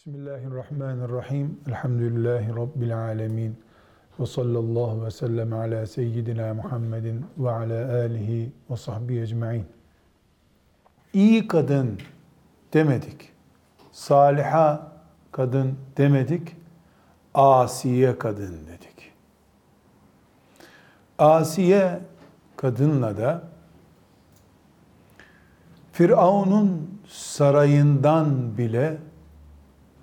Bismillahirrahmanirrahim. Elhamdülillahi Rabbil alemin. Ve sallallahu ve sellem ala seyyidina Muhammedin ve ala alihi ve sahbihi ecma'in. İyi kadın demedik. Saliha kadın demedik. Asiye kadın dedik. Asiye kadınla da Firavun'un sarayından bile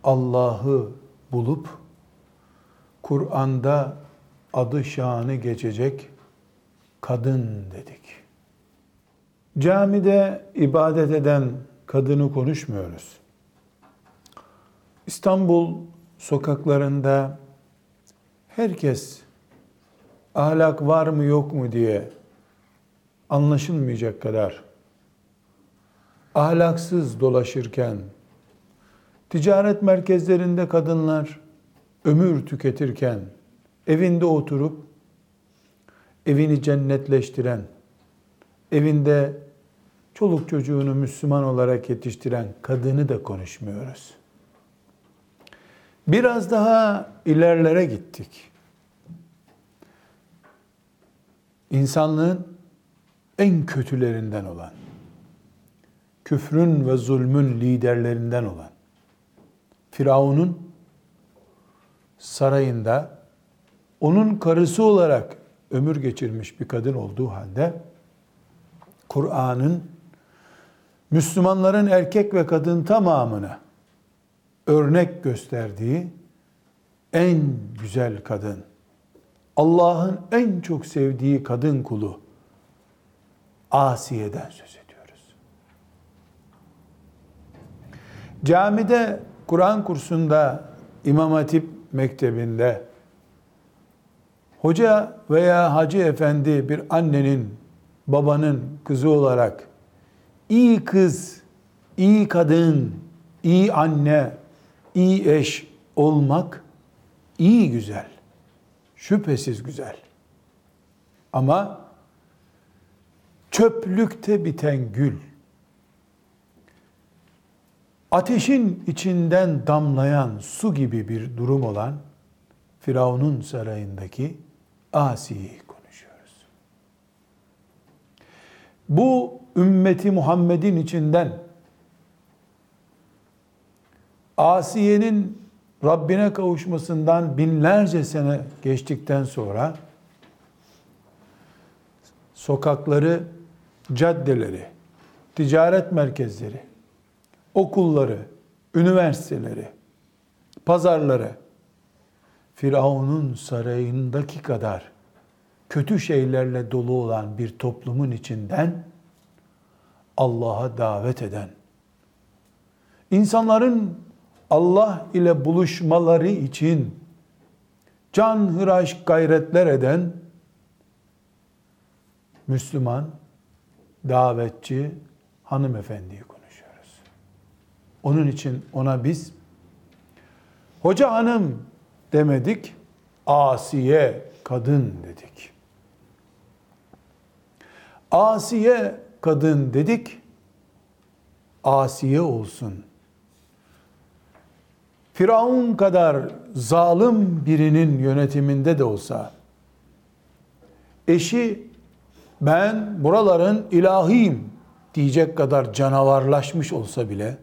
Allah'ı bulup Kur'an'da adı şanı geçecek kadın dedik. Camide ibadet eden kadını konuşmuyoruz. İstanbul sokaklarında herkes ahlak var mı yok mu diye anlaşılmayacak kadar ahlaksız dolaşırken Ticaret merkezlerinde kadınlar ömür tüketirken evinde oturup evini cennetleştiren, evinde çoluk çocuğunu Müslüman olarak yetiştiren kadını da konuşmuyoruz. Biraz daha ilerlere gittik. İnsanlığın en kötülerinden olan, küfrün ve zulmün liderlerinden olan, Firavun'un sarayında onun karısı olarak ömür geçirmiş bir kadın olduğu halde Kur'an'ın Müslümanların erkek ve kadın tamamına örnek gösterdiği en güzel kadın, Allah'ın en çok sevdiği kadın kulu Asiye'den söz ediyoruz. Camide Kur'an kursunda, İmam Hatip mektebinde hoca veya hacı efendi bir annenin, babanın kızı olarak iyi kız, iyi kadın, iyi anne, iyi eş olmak iyi güzel. Şüphesiz güzel. Ama çöplükte biten gül ateşin içinden damlayan su gibi bir durum olan Firavun'un sarayındaki Asiye'yi konuşuyoruz. Bu ümmeti Muhammed'in içinden Asiye'nin Rabbine kavuşmasından binlerce sene geçtikten sonra sokakları, caddeleri, ticaret merkezleri, okulları, üniversiteleri, pazarları. Firavun'un sarayındaki kadar kötü şeylerle dolu olan bir toplumun içinden Allah'a davet eden, insanların Allah ile buluşmaları için can hıraş gayretler eden Müslüman, davetçi hanımefendiyi onun için ona biz hoca hanım demedik, asiye kadın dedik. Asiye kadın dedik, asiye olsun. Firavun kadar zalim birinin yönetiminde de olsa, eşi ben buraların ilahiyim diyecek kadar canavarlaşmış olsa bile,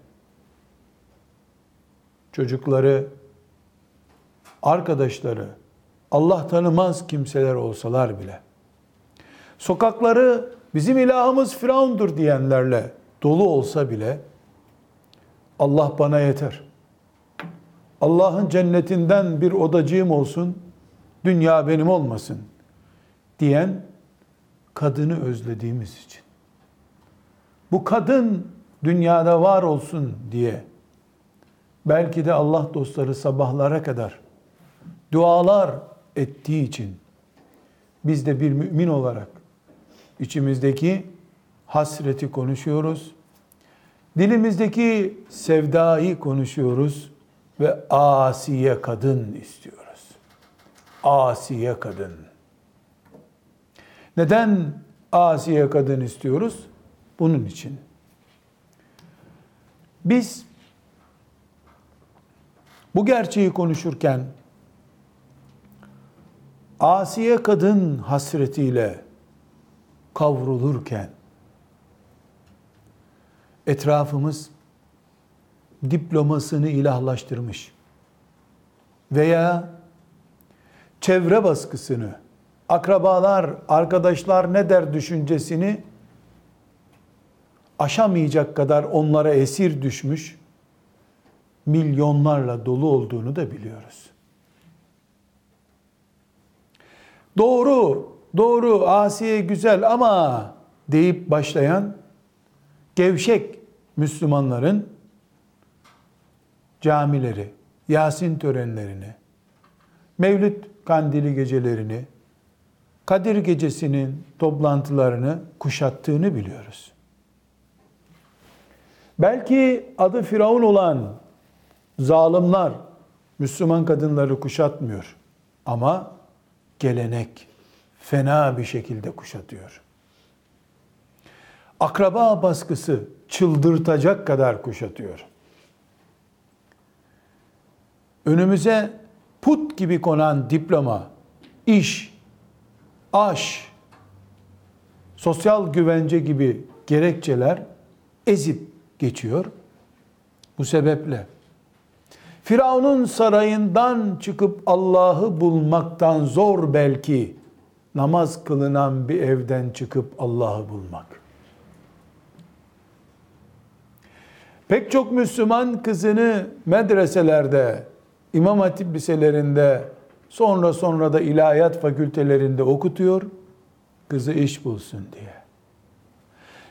çocukları, arkadaşları, Allah tanımaz kimseler olsalar bile, sokakları bizim ilahımız Firavundur diyenlerle dolu olsa bile, Allah bana yeter. Allah'ın cennetinden bir odacığım olsun, dünya benim olmasın diyen kadını özlediğimiz için. Bu kadın dünyada var olsun diye belki de Allah dostları sabahlara kadar dualar ettiği için biz de bir mümin olarak içimizdeki hasreti konuşuyoruz. Dilimizdeki sevdayı konuşuyoruz ve asiye kadın istiyoruz. Asiye kadın. Neden asiye kadın istiyoruz? Bunun için. Biz Bu gerçeği konuşurken Asiye kadın hasretiyle kavrulurken etrafımız diplomasını ilahlaştırmış veya çevre baskısını, akrabalar, arkadaşlar ne der düşüncesini aşamayacak kadar onlara esir düşmüş milyonlarla dolu olduğunu da biliyoruz. Doğru, doğru, Asiye güzel ama deyip başlayan gevşek Müslümanların camileri, Yasin törenlerini, Mevlüt kandili gecelerini, Kadir gecesinin toplantılarını kuşattığını biliyoruz. Belki adı Firavun olan zalimler Müslüman kadınları kuşatmıyor. Ama gelenek fena bir şekilde kuşatıyor. Akraba baskısı çıldırtacak kadar kuşatıyor. Önümüze put gibi konan diploma, iş, aş, sosyal güvence gibi gerekçeler ezip geçiyor. Bu sebeple Firavun'un sarayından çıkıp Allah'ı bulmaktan zor belki namaz kılınan bir evden çıkıp Allah'ı bulmak. Pek çok Müslüman kızını medreselerde, İmam Hatip liselerinde, sonra sonra da ilahiyat fakültelerinde okutuyor, kızı iş bulsun diye.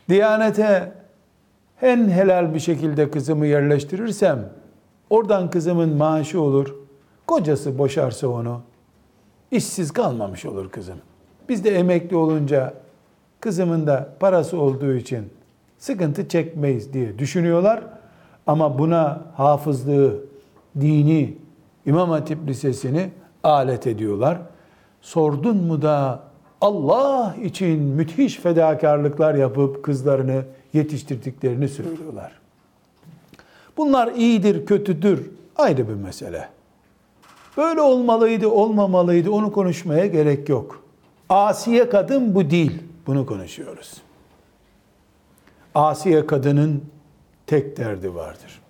Diyanete en helal bir şekilde kızımı yerleştirirsem, oradan kızımın maaşı olur, kocası boşarsa onu, işsiz kalmamış olur kızım. Biz de emekli olunca kızımın da parası olduğu için sıkıntı çekmeyiz diye düşünüyorlar. Ama buna hafızlığı, dini, İmam Hatip Lisesi'ni alet ediyorlar. Sordun mu da Allah için müthiş fedakarlıklar yapıp kızlarını yetiştirdiklerini söylüyorlar. Bunlar iyidir, kötüdür ayrı bir mesele. Böyle olmalıydı, olmamalıydı onu konuşmaya gerek yok. Asiye kadın bu değil. Bunu konuşuyoruz. Asiye kadının tek derdi vardır.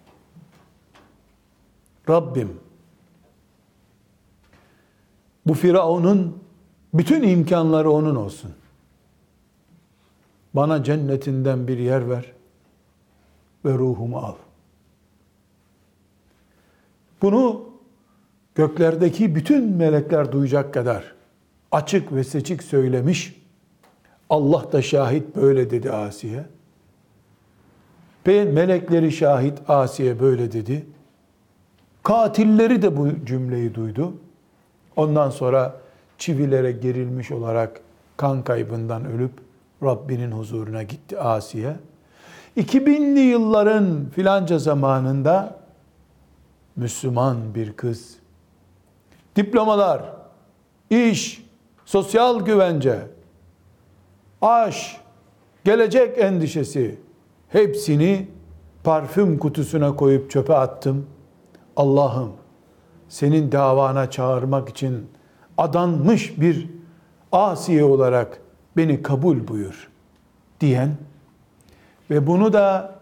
Rabbim bu Firavun'un bütün imkanları onun olsun. Bana cennetinden bir yer ver ve ruhumu al. Bunu göklerdeki bütün melekler duyacak kadar açık ve seçik söylemiş. Allah da şahit böyle dedi Asiye. Melekleri şahit Asiye böyle dedi. Katilleri de bu cümleyi duydu. Ondan sonra çivilere gerilmiş olarak kan kaybından ölüp Rabbinin huzuruna gitti Asiye. 2000'li yılların filanca zamanında Müslüman bir kız diplomalar, iş, sosyal güvence, aş, gelecek endişesi hepsini parfüm kutusuna koyup çöpe attım. Allah'ım senin davana çağırmak için adanmış bir asiye olarak beni kabul buyur diyen ve bunu da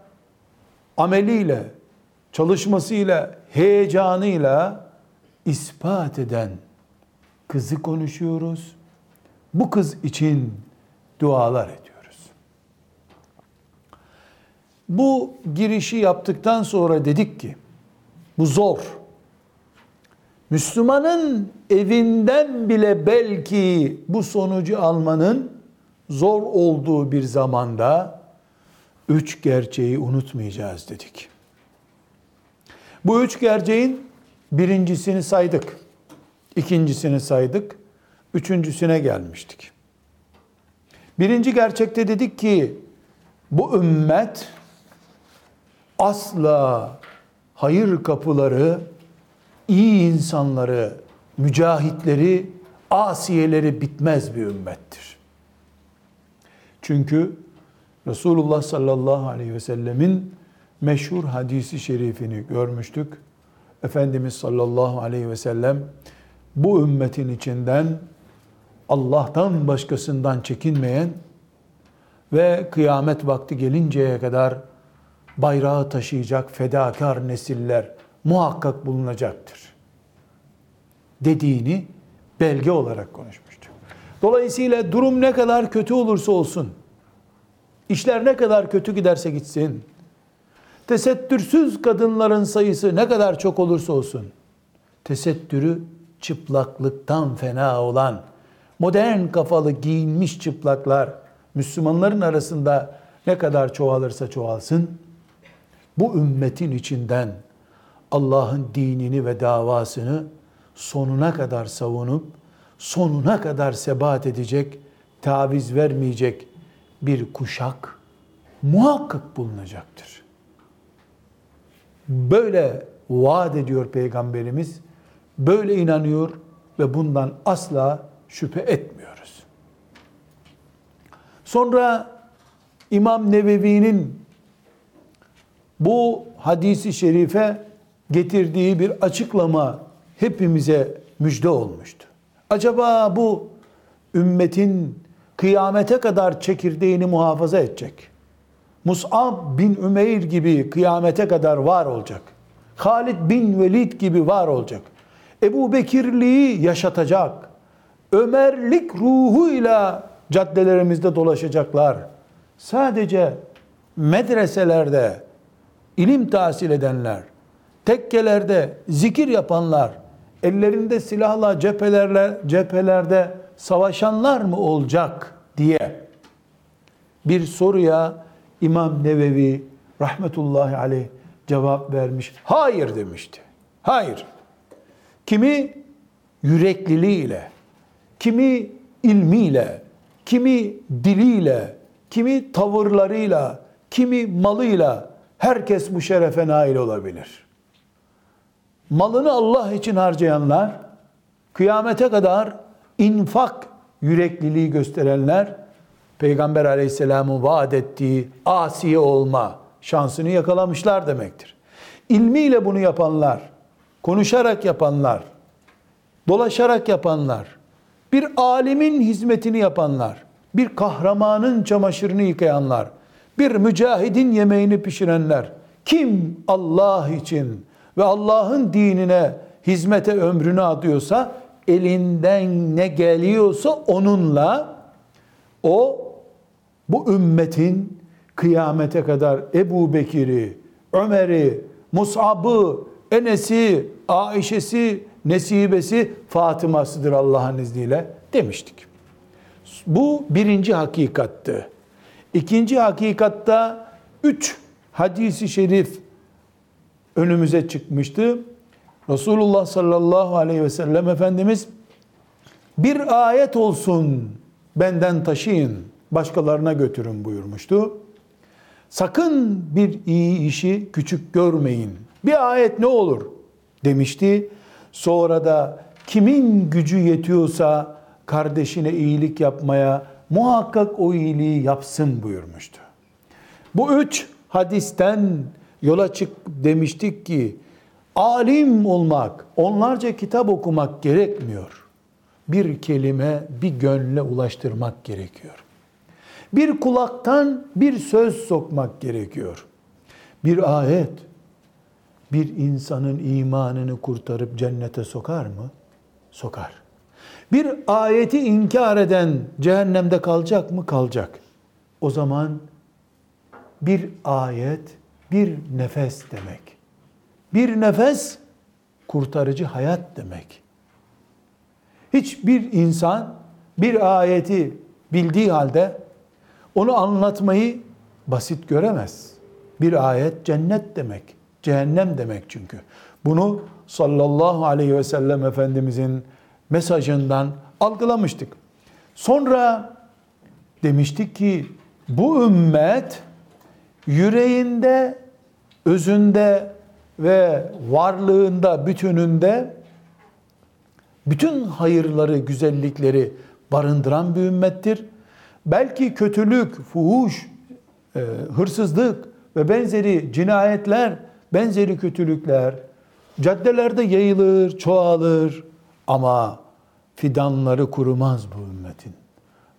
ameliyle, çalışmasıyla, heyecanıyla ispat eden kızı konuşuyoruz. Bu kız için dualar ediyoruz. Bu girişi yaptıktan sonra dedik ki bu zor. Müslümanın evinden bile belki bu sonucu almanın zor olduğu bir zamanda üç gerçeği unutmayacağız dedik. Bu üç gerçeğin birincisini saydık, ikincisini saydık, üçüncüsüne gelmiştik. Birinci gerçekte dedik ki bu ümmet asla hayır kapıları iyi insanları, mücahitleri, asiyeleri bitmez bir ümmettir. Çünkü Resulullah sallallahu aleyhi ve sellemin meşhur hadisi şerifini görmüştük. Efendimiz sallallahu aleyhi ve sellem bu ümmetin içinden Allah'tan başkasından çekinmeyen ve kıyamet vakti gelinceye kadar bayrağı taşıyacak fedakar nesiller muhakkak bulunacaktır. Dediğini belge olarak konuşmuştu. Dolayısıyla durum ne kadar kötü olursa olsun, işler ne kadar kötü giderse gitsin, tesettürsüz kadınların sayısı ne kadar çok olursa olsun, tesettürü çıplaklıktan fena olan, modern kafalı giyinmiş çıplaklar, Müslümanların arasında ne kadar çoğalırsa çoğalsın, bu ümmetin içinden Allah'ın dinini ve davasını sonuna kadar savunup, sonuna kadar sebat edecek, taviz vermeyecek bir kuşak muhakkak bulunacaktır. Böyle vaat ediyor Peygamberimiz, böyle inanıyor ve bundan asla şüphe etmiyoruz. Sonra İmam Nevevi'nin bu hadisi şerife getirdiği bir açıklama hepimize müjde olmuştu. Acaba bu ümmetin kıyamete kadar çekirdeğini muhafaza edecek. Mus'ab bin Ümeyr gibi kıyamete kadar var olacak. Halid bin Velid gibi var olacak. Ebu Bekirliği yaşatacak. Ömerlik ruhuyla caddelerimizde dolaşacaklar. Sadece medreselerde ilim tahsil edenler, tekkelerde zikir yapanlar, ellerinde silahla cephelerle cephelerde savaşanlar mı olacak diye bir soruya İmam Nevevi rahmetullahi aleyh cevap vermiş. Hayır demişti. Hayır. Kimi yürekliliğiyle, kimi ilmiyle, kimi diliyle, kimi tavırlarıyla, kimi malıyla herkes bu şerefe nail olabilir. Malını Allah için harcayanlar, kıyamete kadar infak yürekliliği gösterenler, Peygamber aleyhisselamın vaat ettiği asiye olma şansını yakalamışlar demektir. İlmiyle bunu yapanlar, konuşarak yapanlar, dolaşarak yapanlar, bir alimin hizmetini yapanlar, bir kahramanın çamaşırını yıkayanlar, bir mücahidin yemeğini pişirenler, kim Allah için ve Allah'ın dinine hizmete ömrünü adıyorsa, elinden ne geliyorsa onunla o bu ümmetin kıyamete kadar Ebu Bekir'i, Ömer'i, Mus'ab'ı, Enes'i, Aişe'si, Nesibesi, Fatıma'sıdır Allah'ın izniyle demiştik. Bu birinci hakikattı. İkinci hakikatta üç hadisi şerif önümüze çıkmıştı. Resulullah sallallahu aleyhi ve sellem Efendimiz bir ayet olsun benden taşıyın, başkalarına götürün buyurmuştu. Sakın bir iyi işi küçük görmeyin. Bir ayet ne olur demişti. Sonra da kimin gücü yetiyorsa kardeşine iyilik yapmaya muhakkak o iyiliği yapsın buyurmuştu. Bu üç hadisten yola çık demiştik ki alim olmak, onlarca kitap okumak gerekmiyor. Bir kelime bir gönle ulaştırmak gerekiyor. Bir kulaktan bir söz sokmak gerekiyor. Bir ayet bir insanın imanını kurtarıp cennete sokar mı? Sokar. Bir ayeti inkar eden cehennemde kalacak mı? Kalacak. O zaman bir ayet bir nefes demek. Bir nefes kurtarıcı hayat demek. Hiçbir insan bir ayeti bildiği halde onu anlatmayı basit göremez. Bir ayet cennet demek, cehennem demek çünkü. Bunu sallallahu aleyhi ve sellem Efendimizin mesajından algılamıştık. Sonra demiştik ki bu ümmet yüreğinde, özünde ve varlığında, bütününde bütün hayırları, güzellikleri barındıran bir ümmettir. Belki kötülük, fuhuş, e, hırsızlık ve benzeri cinayetler, benzeri kötülükler Caddelerde yayılır, çoğalır ama fidanları kurumaz bu ümmetin.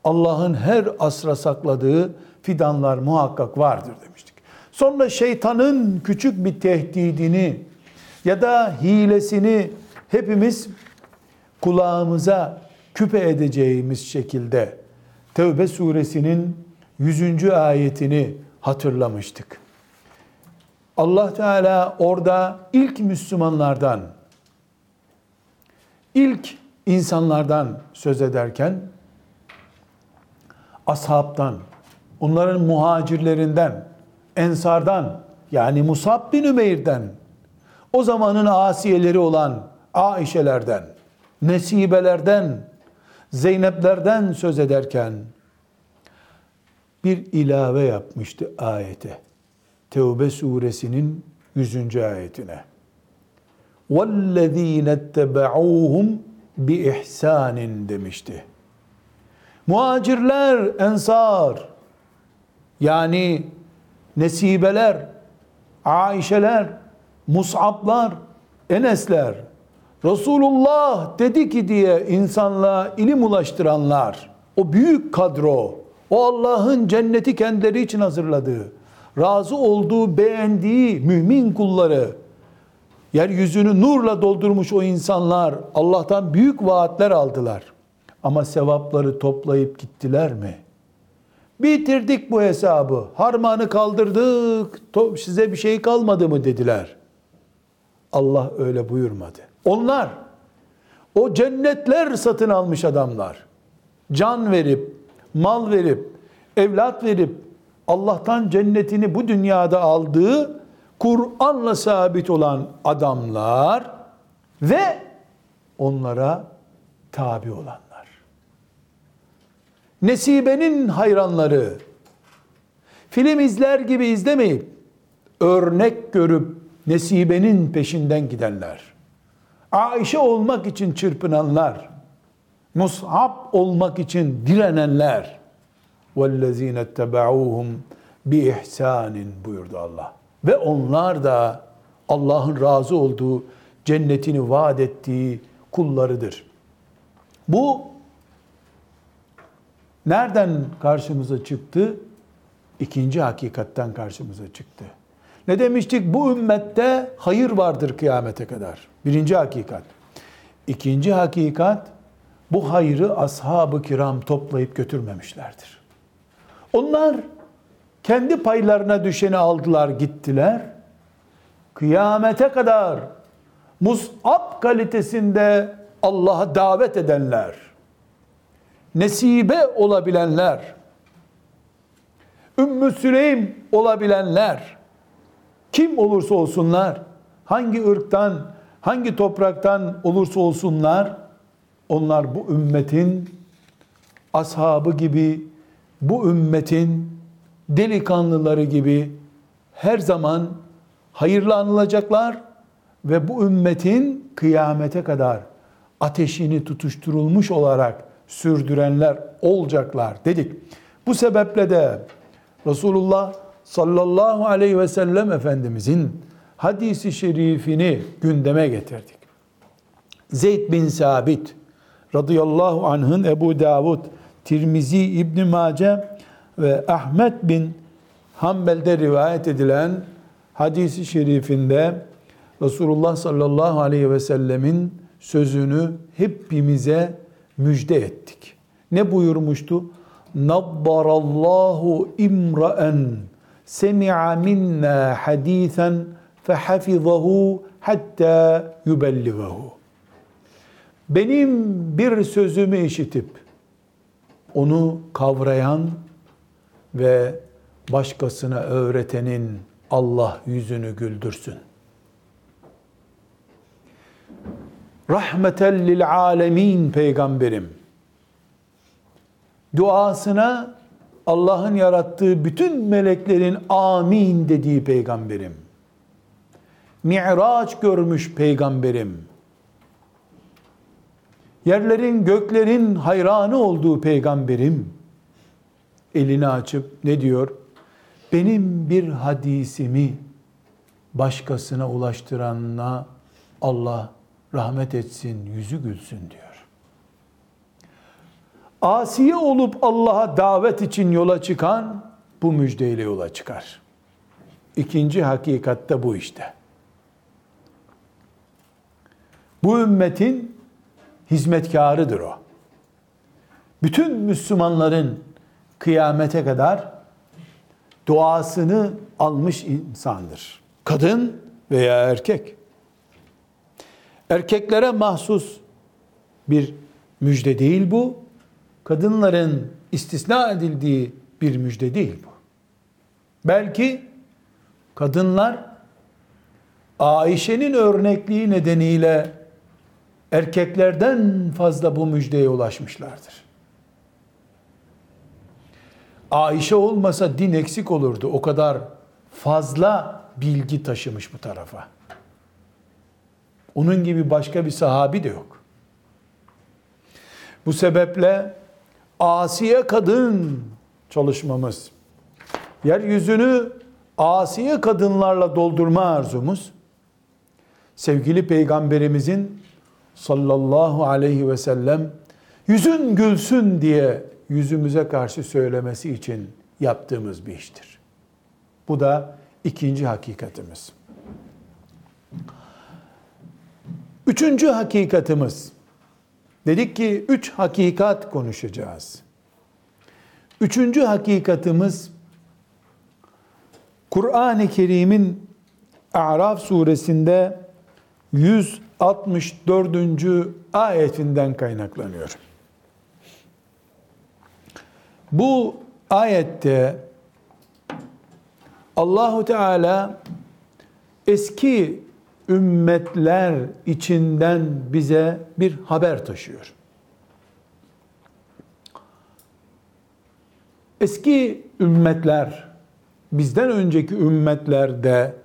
Allah'ın her asra sakladığı fidanlar muhakkak vardır demiştik. Sonra şeytanın küçük bir tehdidini ya da hilesini hepimiz kulağımıza küpe edeceğimiz şekilde Tevbe suresinin 100. ayetini hatırlamıştık. Allah Teala orada ilk Müslümanlardan, ilk insanlardan söz ederken ashabtan, onların muhacirlerinden, ensardan yani Musab bin Ümeyr'den, o zamanın asiyeleri olan Aişelerden, Nesibelerden, Zeyneplerden söz ederken bir ilave yapmıştı ayete. Tevbe suresinin 100. ayetine. وَالَّذ۪ينَ اتَّبَعُوهُمْ بِإِحْسَانٍ demişti. Muhacirler, ensar, yani nesibeler, Aişeler, Mus'ablar, Enesler, Resulullah dedi ki diye insanlığa ilim ulaştıranlar, o büyük kadro, o Allah'ın cenneti kendileri için hazırladığı, razı olduğu, beğendiği mümin kulları, yeryüzünü nurla doldurmuş o insanlar Allah'tan büyük vaatler aldılar. Ama sevapları toplayıp gittiler mi? Bitirdik bu hesabı. Harmanı kaldırdık. Size bir şey kalmadı mı dediler. Allah öyle buyurmadı. Onlar o cennetler satın almış adamlar. Can verip, mal verip, evlat verip Allah'tan cennetini bu dünyada aldığı Kur'an'la sabit olan adamlar ve onlara tabi olanlar. Nesibenin hayranları film izler gibi izlemeyip örnek görüp nesibenin peşinden gidenler. Ayşe olmak için çırpınanlar. Mus'ab olmak için direnenler. وَالَّذ۪ينَ اتَّبَعُوهُمْ بِإِحْسَانٍ buyurdu Allah. Ve onlar da Allah'ın razı olduğu cennetini vaat ettiği kullarıdır. Bu nereden karşımıza çıktı? İkinci hakikatten karşımıza çıktı. Ne demiştik? Bu ümmette hayır vardır kıyamete kadar. Birinci hakikat. İkinci hakikat, bu hayrı ashab-ı kiram toplayıp götürmemişlerdir. Onlar kendi paylarına düşeni aldılar gittiler. Kıyamete kadar Mus'ab kalitesinde Allah'a davet edenler, nesibe olabilenler, Ümmü Süleym olabilenler, kim olursa olsunlar, hangi ırktan, hangi topraktan olursa olsunlar, onlar bu ümmetin ashabı gibi, bu ümmetin delikanlıları gibi her zaman hayırlı anılacaklar ve bu ümmetin kıyamete kadar ateşini tutuşturulmuş olarak sürdürenler olacaklar dedik. Bu sebeple de Resulullah sallallahu aleyhi ve sellem Efendimizin hadisi şerifini gündeme getirdik. Zeyd bin Sabit radıyallahu anh'ın Ebu Davud, Tirmizi, İbn Mace ve Ahmet bin Hanbel'de rivayet edilen hadisi şerifinde Resulullah sallallahu aleyhi ve sellemin sözünü hepimize müjde ettik. Ne buyurmuştu? Nabbarallahu imra'en semi'a minna hadithan fehafizahu hatta yubelligahu. Benim bir sözümü işitip onu kavrayan ve başkasına öğretenin Allah yüzünü güldürsün. Rahmeten lil alemin peygamberim. Duasına Allah'ın yarattığı bütün meleklerin amin dediği peygamberim. Mi'raç görmüş peygamberim. Yerlerin göklerin hayranı olduğu peygamberim elini açıp ne diyor? Benim bir hadisimi başkasına ulaştıranına Allah rahmet etsin, yüzü gülsün diyor. Asiye olup Allah'a davet için yola çıkan bu müjdeyle yola çıkar. İkinci hakikatte bu işte. Bu ümmetin hizmetkarıdır o. Bütün Müslümanların kıyamete kadar duasını almış insandır. Kadın veya erkek. Erkeklere mahsus bir müjde değil bu. Kadınların istisna edildiği bir müjde değil bu. Belki kadınlar Ayşe'nin örnekliği nedeniyle erkeklerden fazla bu müjdeye ulaşmışlardır. Ayşe olmasa din eksik olurdu. O kadar fazla bilgi taşımış bu tarafa. Onun gibi başka bir sahabi de yok. Bu sebeple asiye kadın çalışmamız, yeryüzünü asiye kadınlarla doldurma arzumuz, sevgili peygamberimizin sallallahu aleyhi ve sellem yüzün gülsün diye yüzümüze karşı söylemesi için yaptığımız bir iştir. Bu da ikinci hakikatimiz. Üçüncü hakikatimiz. Dedik ki üç hakikat konuşacağız. Üçüncü hakikatimiz Kur'an-ı Kerim'in A'raf suresinde 164. ayetinden kaynaklanıyor. Bu ayette Allahu Teala eski ümmetler içinden bize bir haber taşıyor. Eski ümmetler, bizden önceki ümmetlerde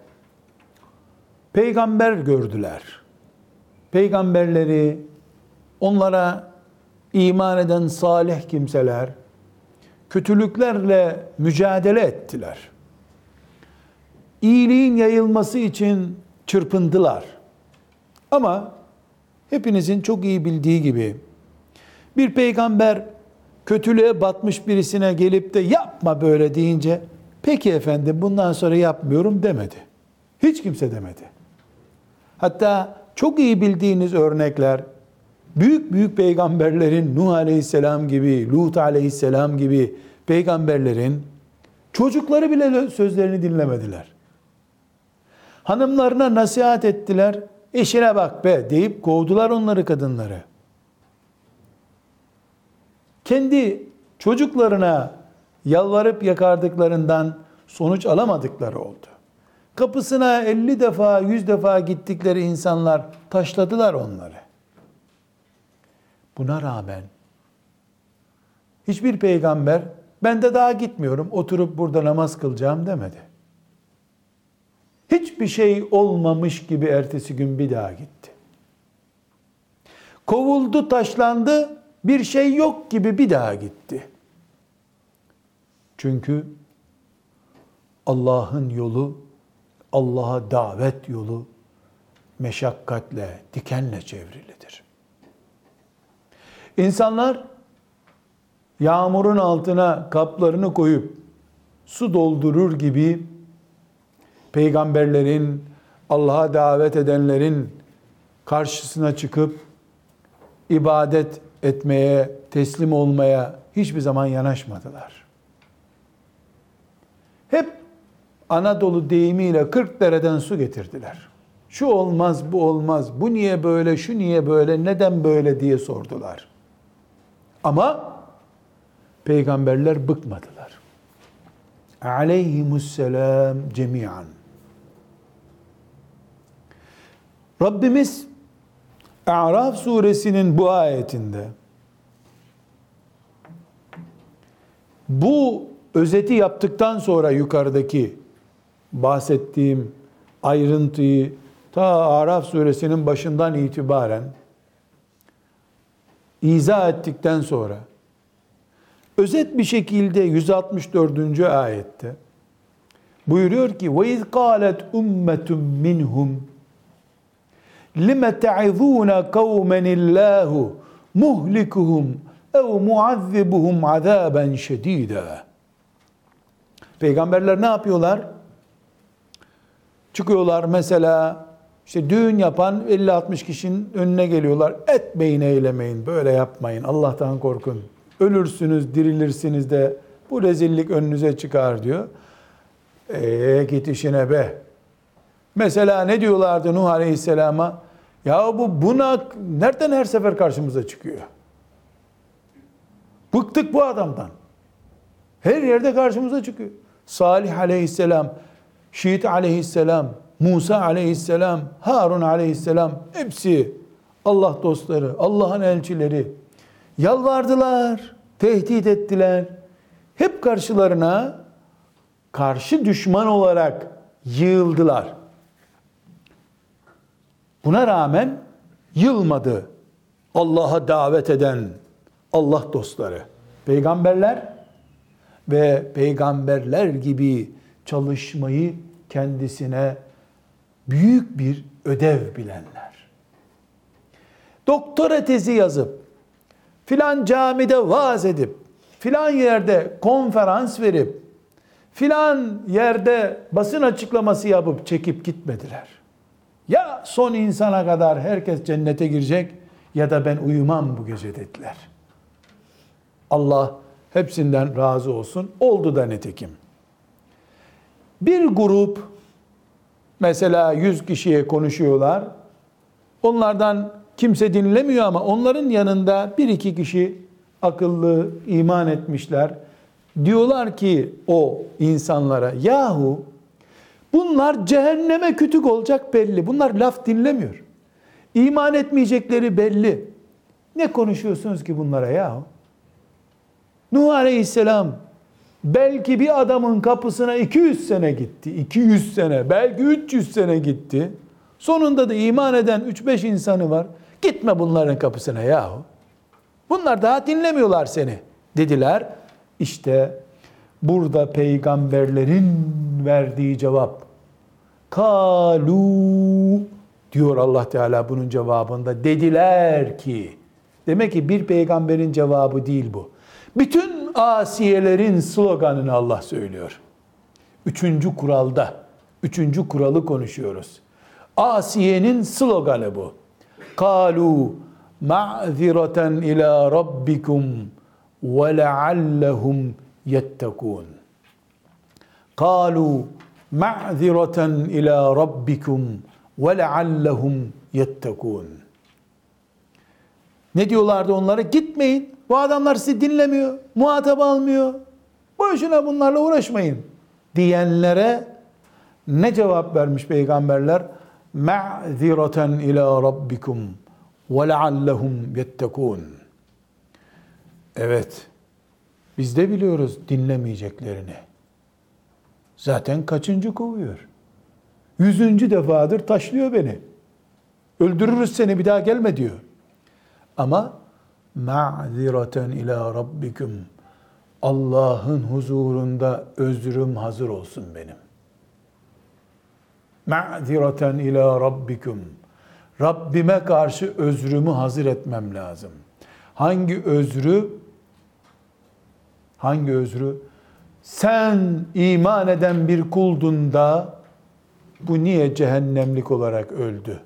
peygamber gördüler. Peygamberleri, onlara iman eden salih kimseler, kötülüklerle mücadele ettiler. İyiliğin yayılması için çırpındılar. Ama hepinizin çok iyi bildiği gibi bir peygamber kötülüğe batmış birisine gelip de yapma böyle deyince peki efendim bundan sonra yapmıyorum demedi. Hiç kimse demedi. Hatta çok iyi bildiğiniz örnekler büyük büyük peygamberlerin Nuh aleyhisselam gibi, Lut aleyhisselam gibi peygamberlerin çocukları bile sözlerini dinlemediler. Hanımlarına nasihat ettiler. Eşine bak be deyip kovdular onları kadınları. Kendi çocuklarına yalvarıp yakardıklarından sonuç alamadıkları oldu. Kapısına 50 defa, 100 defa gittikleri insanlar taşladılar onları. Buna rağmen hiçbir peygamber ben de daha gitmiyorum oturup burada namaz kılacağım demedi. Hiçbir şey olmamış gibi ertesi gün bir daha gitti. Kovuldu, taşlandı, bir şey yok gibi bir daha gitti. Çünkü Allah'ın yolu, Allah'a davet yolu meşakkatle, dikenle çevrilidir. İnsanlar yağmurun altına kaplarını koyup su doldurur gibi peygamberlerin, Allah'a davet edenlerin karşısına çıkıp ibadet etmeye, teslim olmaya hiçbir zaman yanaşmadılar. Hep Anadolu deyimiyle 40 dereden su getirdiler. Şu olmaz, bu olmaz, bu niye böyle, şu niye böyle, neden böyle diye sordular. Ama peygamberler bıkmadılar. Aleyhimusselam cemiyan. Rabbimiz A'raf suresinin bu ayetinde bu özeti yaptıktan sonra yukarıdaki bahsettiğim ayrıntıyı ta Araf suresinin başından itibaren izah ettikten sonra özet bir şekilde 164. ayette buyuruyor ki ve iz qalet ummetun minhum lime te'izûne kavmen illâhu muhlikuhum ev muazzibuhum azaben şedîdâ. Peygamberler ne yapıyorlar? Çıkıyorlar mesela işte düğün yapan 50-60 kişinin önüne geliyorlar. Etmeyin eylemeyin böyle yapmayın Allah'tan korkun. Ölürsünüz dirilirsiniz de bu rezillik önünüze çıkar diyor. Eee git işine be. Mesela ne diyorlardı Nuh Aleyhisselam'a? Ya bu bunak nereden her sefer karşımıza çıkıyor? Bıktık bu adamdan. Her yerde karşımıza çıkıyor. Salih Aleyhisselam, Şiit Aleyhisselam, Musa Aleyhisselam, Harun Aleyhisselam hepsi Allah dostları, Allah'ın elçileri yalvardılar, tehdit ettiler. Hep karşılarına karşı düşman olarak yığıldılar. Buna rağmen yılmadı Allah'a davet eden Allah dostları, peygamberler ve peygamberler gibi çalışmayı kendisine büyük bir ödev bilenler. Doktora tezi yazıp, filan camide vaaz edip, filan yerde konferans verip, filan yerde basın açıklaması yapıp çekip gitmediler. Ya son insana kadar herkes cennete girecek ya da ben uyumam bu gece dediler. Allah hepsinden razı olsun. Oldu da nitekim. Bir grup mesela 100 kişiye konuşuyorlar. Onlardan kimse dinlemiyor ama onların yanında bir iki kişi akıllı iman etmişler. Diyorlar ki o insanlara yahu bunlar cehenneme kütük olacak belli. Bunlar laf dinlemiyor. İman etmeyecekleri belli. Ne konuşuyorsunuz ki bunlara yahu? Nuh Aleyhisselam belki bir adamın kapısına 200 sene gitti. 200 sene, belki 300 sene gitti. Sonunda da iman eden 3-5 insanı var. Gitme bunların kapısına yahu. Bunlar daha dinlemiyorlar seni dediler. İşte burada peygamberlerin verdiği cevap kalu diyor Allah Teala bunun cevabında dediler ki demek ki bir peygamberin cevabı değil bu. Bütün asiyelerin sloganını Allah söylüyor. Üçüncü kuralda, üçüncü kuralı konuşuyoruz. Asiye'nin sloganı bu. Kalu ma'zireten ila rabbikum ve leallehum yettekun. Kalu ma'zireten ila rabbikum ve leallehum yettekun. Ne diyorlardı onlara? Gitmeyin. Bu adamlar sizi dinlemiyor. Muhatap almıyor. Boşuna bunlarla uğraşmayın. Diyenlere ne cevap vermiş peygamberler? Ma'zireten ila rabbikum ve leallehum yettekun. Evet. Biz de biliyoruz dinlemeyeceklerini. Zaten kaçıncı kovuyor? Yüzüncü defadır taşlıyor beni. Öldürürüz seni bir daha gelme diyor. Ama ma'zireten ila rabbikum Allah'ın huzurunda özrüm hazır olsun benim. Ma'zireten ila rabbikum Rabbime karşı özrümü hazır etmem lazım. Hangi özrü? Hangi özrü? Sen iman eden bir kuldun da bu niye cehennemlik olarak öldü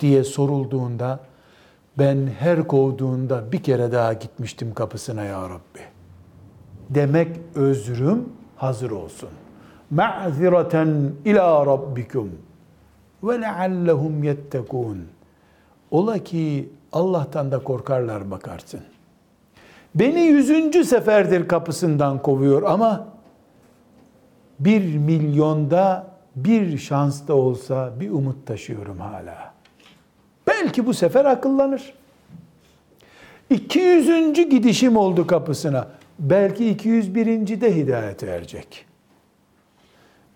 diye sorulduğunda ben her kovduğunda bir kere daha gitmiştim kapısına ya Rabbi. Demek özrüm hazır olsun. Ma'zireten ila rabbikum ve leallehum yettekun. Ola ki Allah'tan da korkarlar bakarsın. Beni yüzüncü seferdir kapısından kovuyor ama bir milyonda bir şans da olsa bir umut taşıyorum hala. Belki bu sefer akıllanır. 200. gidişim oldu kapısına. Belki 201. de hidayet erecek.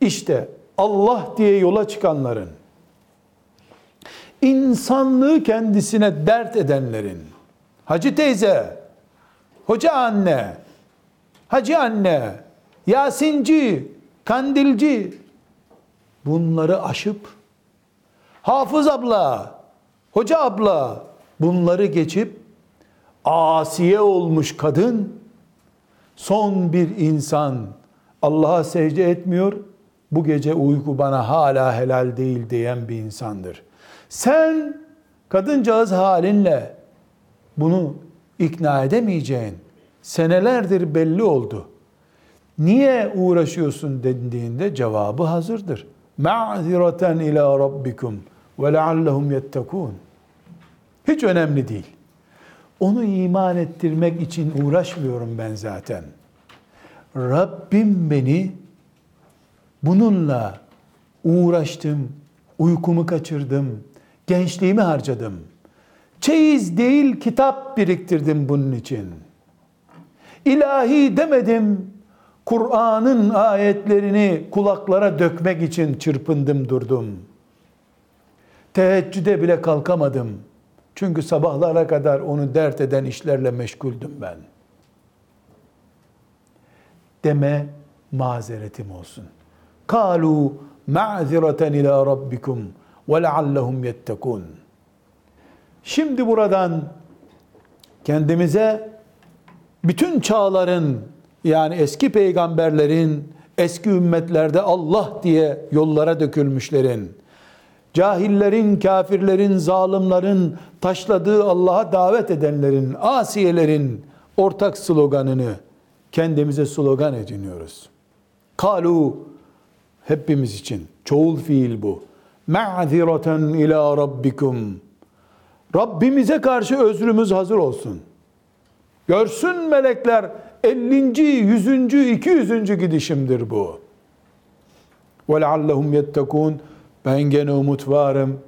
İşte Allah diye yola çıkanların, insanlığı kendisine dert edenlerin, hacı teyze, hoca anne, hacı anne, yasinci, kandilci, bunları aşıp hafız abla, hoca abla bunları geçip asiye olmuş kadın son bir insan Allah'a secde etmiyor. Bu gece uyku bana hala helal değil diyen bir insandır. Sen kadıncağız halinle bunu ikna edemeyeceğin senelerdir belli oldu. Niye uğraşıyorsun dediğinde cevabı hazırdır. Ma'zireten ila rabbikum ve leallehum yettekûn. Hiç önemli değil. Onu iman ettirmek için uğraşmıyorum ben zaten. Rabbim beni bununla uğraştım, uykumu kaçırdım, gençliğimi harcadım. Çeyiz değil kitap biriktirdim bunun için. İlahi demedim, Kur'an'ın ayetlerini kulaklara dökmek için çırpındım durdum. Teheccüde bile kalkamadım. Çünkü sabahlara kadar onu dert eden işlerle meşguldüm ben. Deme mazeretim olsun. Kalu ma'zireten ila rabbikum ve leallehum yettekun. Şimdi buradan kendimize bütün çağların yani eski peygamberlerin, eski ümmetlerde Allah diye yollara dökülmüşlerin, cahillerin, kafirlerin, zalimlerin taşladığı Allah'a davet edenlerin, asiyelerin ortak sloganını kendimize slogan ediniyoruz. Kalu hepimiz için çoğul fiil bu. Ma'zireten ila rabbikum. Rabbimize karşı özrümüz hazır olsun. Görsün melekler 50. 100. 200. gidişimdir bu. Leallehum yettekûn. Ben gene umut varım.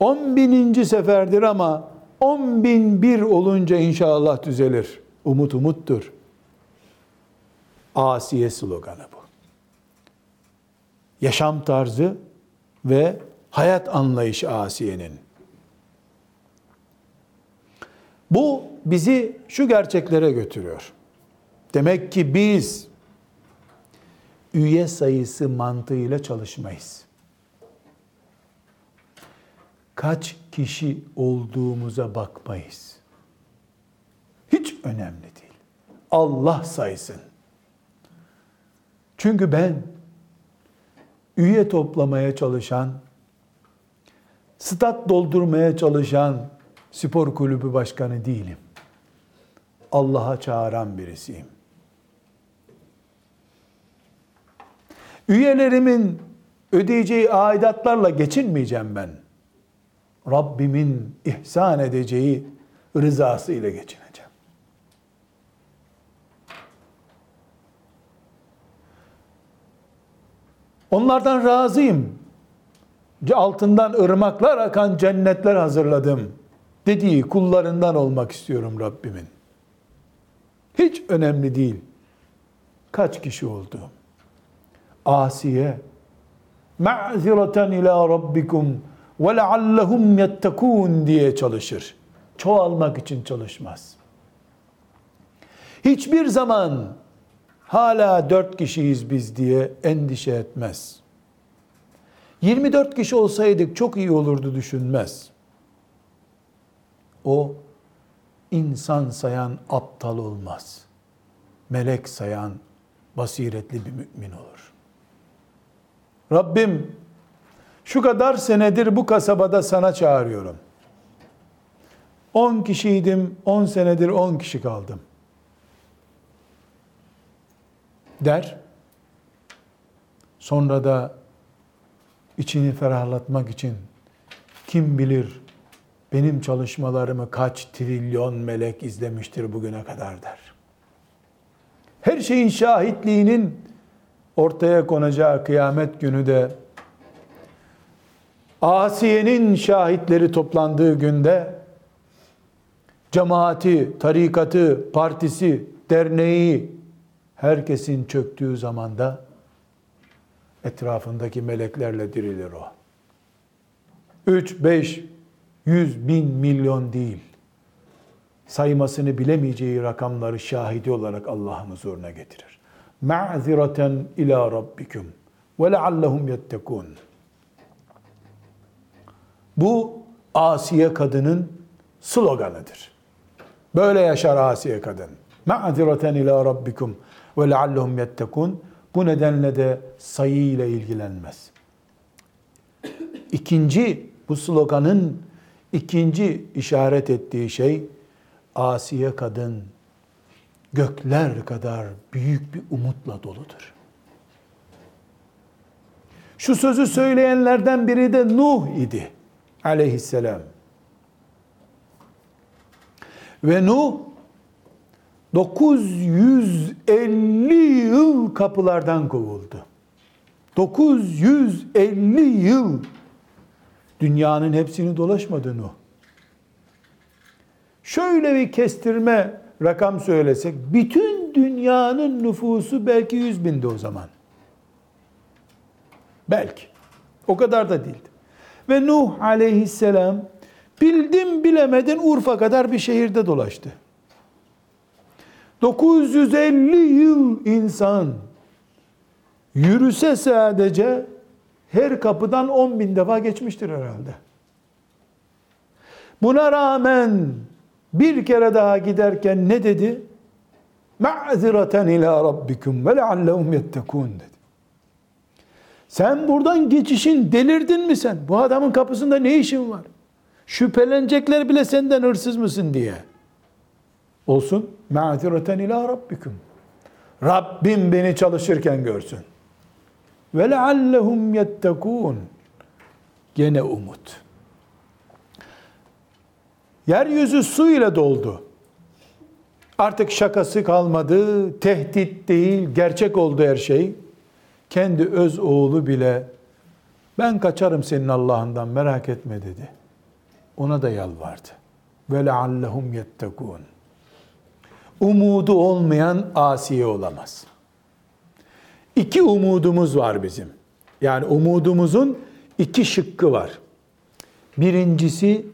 10 bininci seferdir ama 10 bin bir olunca inşallah düzelir. Umut umuttur. Asiye sloganı bu. Yaşam tarzı ve hayat anlayışı Asiye'nin. Bu bizi şu gerçeklere götürüyor. Demek ki biz üye sayısı mantığıyla çalışmayız. Kaç kişi olduğumuza bakmayız. Hiç önemli değil. Allah saysın. Çünkü ben üye toplamaya çalışan, stat doldurmaya çalışan spor kulübü başkanı değilim. Allah'a çağıran birisiyim. Üyelerimin ödeyeceği aidatlarla geçinmeyeceğim ben. Rabbimin ihsan edeceği rızası ile geçineceğim. Onlardan razıyım. Altından ırmaklar akan cennetler hazırladım dediği kullarından olmak istiyorum Rabbimin. Hiç önemli değil. Kaç kişi oldu? Asiye ma'zireten ila rabbikum ve leallehum yettekûn diye çalışır. Çoğalmak için çalışmaz. Hiçbir zaman hala dört kişiyiz biz diye endişe etmez. 24 kişi olsaydık çok iyi olurdu düşünmez. O insan sayan aptal olmaz. Melek sayan basiretli bir mümin olur. Rabbim şu kadar senedir bu kasabada sana çağırıyorum. 10 kişiydim, 10 senedir 10 kişi kaldım. Der. Sonra da içini ferahlatmak için kim bilir benim çalışmalarımı kaç trilyon melek izlemiştir bugüne kadar der. Her şeyin şahitliğinin ortaya konacağı kıyamet günü de Asiye'nin şahitleri toplandığı günde cemaati, tarikatı, partisi, derneği herkesin çöktüğü zamanda etrafındaki meleklerle dirilir o. 3, 5, 100 bin milyon değil. Saymasını bilemeyeceği rakamları şahidi olarak Allah'ın huzuruna getirir. Ma'zireten ila rabbikum ve leallehum yettekun. Bu Asiye kadının sloganıdır. Böyle yaşar Asiye kadın. Ma'zireten ila rabbikum ve leallehum yettekun. Bu nedenle de sayı ile ilgilenmez. İkinci, bu sloganın ikinci işaret ettiği şey Asiye kadın gökler kadar büyük bir umutla doludur. Şu sözü söyleyenlerden biri de Nuh idi aleyhisselam. Ve Nuh 950 yıl kapılardan kovuldu. 950 yıl dünyanın hepsini dolaşmadı Nuh. Şöyle bir kestirme rakam söylesek, bütün dünyanın nüfusu belki 100 bindi o zaman. Belki. O kadar da değildi. Ve Nuh aleyhisselam bildim bilemedin Urfa kadar bir şehirde dolaştı. 950 yıl insan yürüse sadece her kapıdan 10 bin defa geçmiştir herhalde. Buna rağmen bir kere daha giderken ne dedi? Ma'zireten ila rabbikum ve leallehum yettekun dedi. Sen buradan geçişin delirdin mi sen? Bu adamın kapısında ne işin var? Şüphelenecekler bile senden hırsız mısın diye. Olsun. Ma'zireten ila rabbikum. Rabbim beni çalışırken görsün. Ve leallehum yettekun. Gene umut. Yeryüzü su ile doldu. Artık şakası kalmadı, tehdit değil, gerçek oldu her şey. Kendi öz oğlu bile ben kaçarım senin Allah'ından merak etme dedi. Ona da yalvardı. Ve leallehum yettekûn. Umudu olmayan asiye olamaz. İki umudumuz var bizim. Yani umudumuzun iki şıkkı var. Birincisi